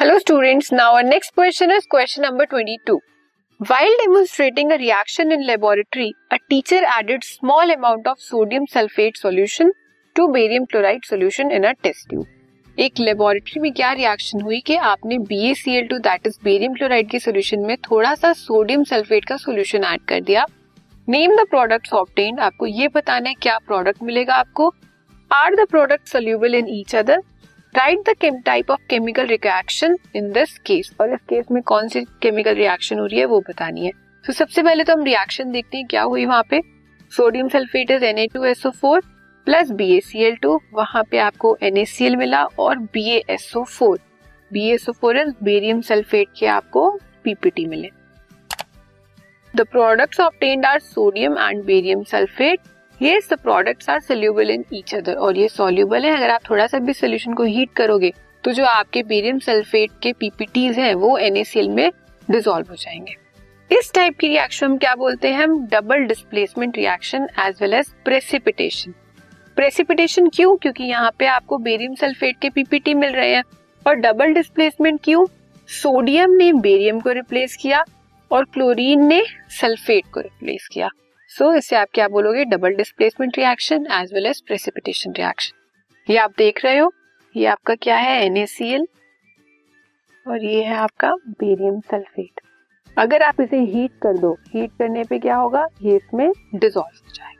Hello students now our next question is question number 22 while demonstrating a reaction in laboratory a teacher added small amount of sodium sulphate solution to barium chloride solution in a test tube एक laboratory में क्या reaction हुई कि आपने BaCl2 that is barium chloride के solution में थोड़ा सा सोडियम सल्फेट का सॉल्यूशन ऐड कर दिया। नेम द प्रोडक्ट्स ऑब्टेन आपको ये बताना है क्या प्रोडक्ट मिलेगा आपको। Are the product soluble in each other right the type of chemical reaction in this case और इस केस में कौन सी केमिकल रिएक्शन हो रही है वो बतानी है। तो so, सबसे पहले तो हम रिएक्शन देखते हैं क्या हुई वहाँ पे। Sodium sulphate is Na2SO4 plus BaCl2 वहाँ पे आपको NaCl मिला और BaSO4 BaSO4 is barium sulphate के आपको पीपीटी मिले। The products obtained are sodium and barium sulphate ये the products are soluble in each other और ये सोल्यूबल है। अगर आप थोड़ा सा भी सोल्यूशन को हीट करोगे तो जो आपके बेरियम सल्फेट के पीपीटीज हैं, वो NaCl में डिसॉल्व हो जाएँगे। इस टाइप की रिएक्शन हम क्या बोलते हैं? हम double displacement reaction as well as precipitation precipitation क्यों? क्योंकि यहाँ पे आपको बेरियम सल्फेट के पीपीटी मिल रहे हैं। और डबल डिस्प्लेसमेंट क्यों? सोडियम ने बेरियम को रिप्लेस किया और क्लोरीन ने सल्फेट को रिप्लेस किया। सो इससे आप क्या बोलोगे? Double displacement reaction as well as precipitation reaction ये आप देख रहे हो? ये आपका क्या है? NaCl और ये है आपका बेरियम सल्फेट अगर आप इसे हीट कर दो हीट करने पे क्या होगा? ये इसमें डिजोल्व हो जाएगा.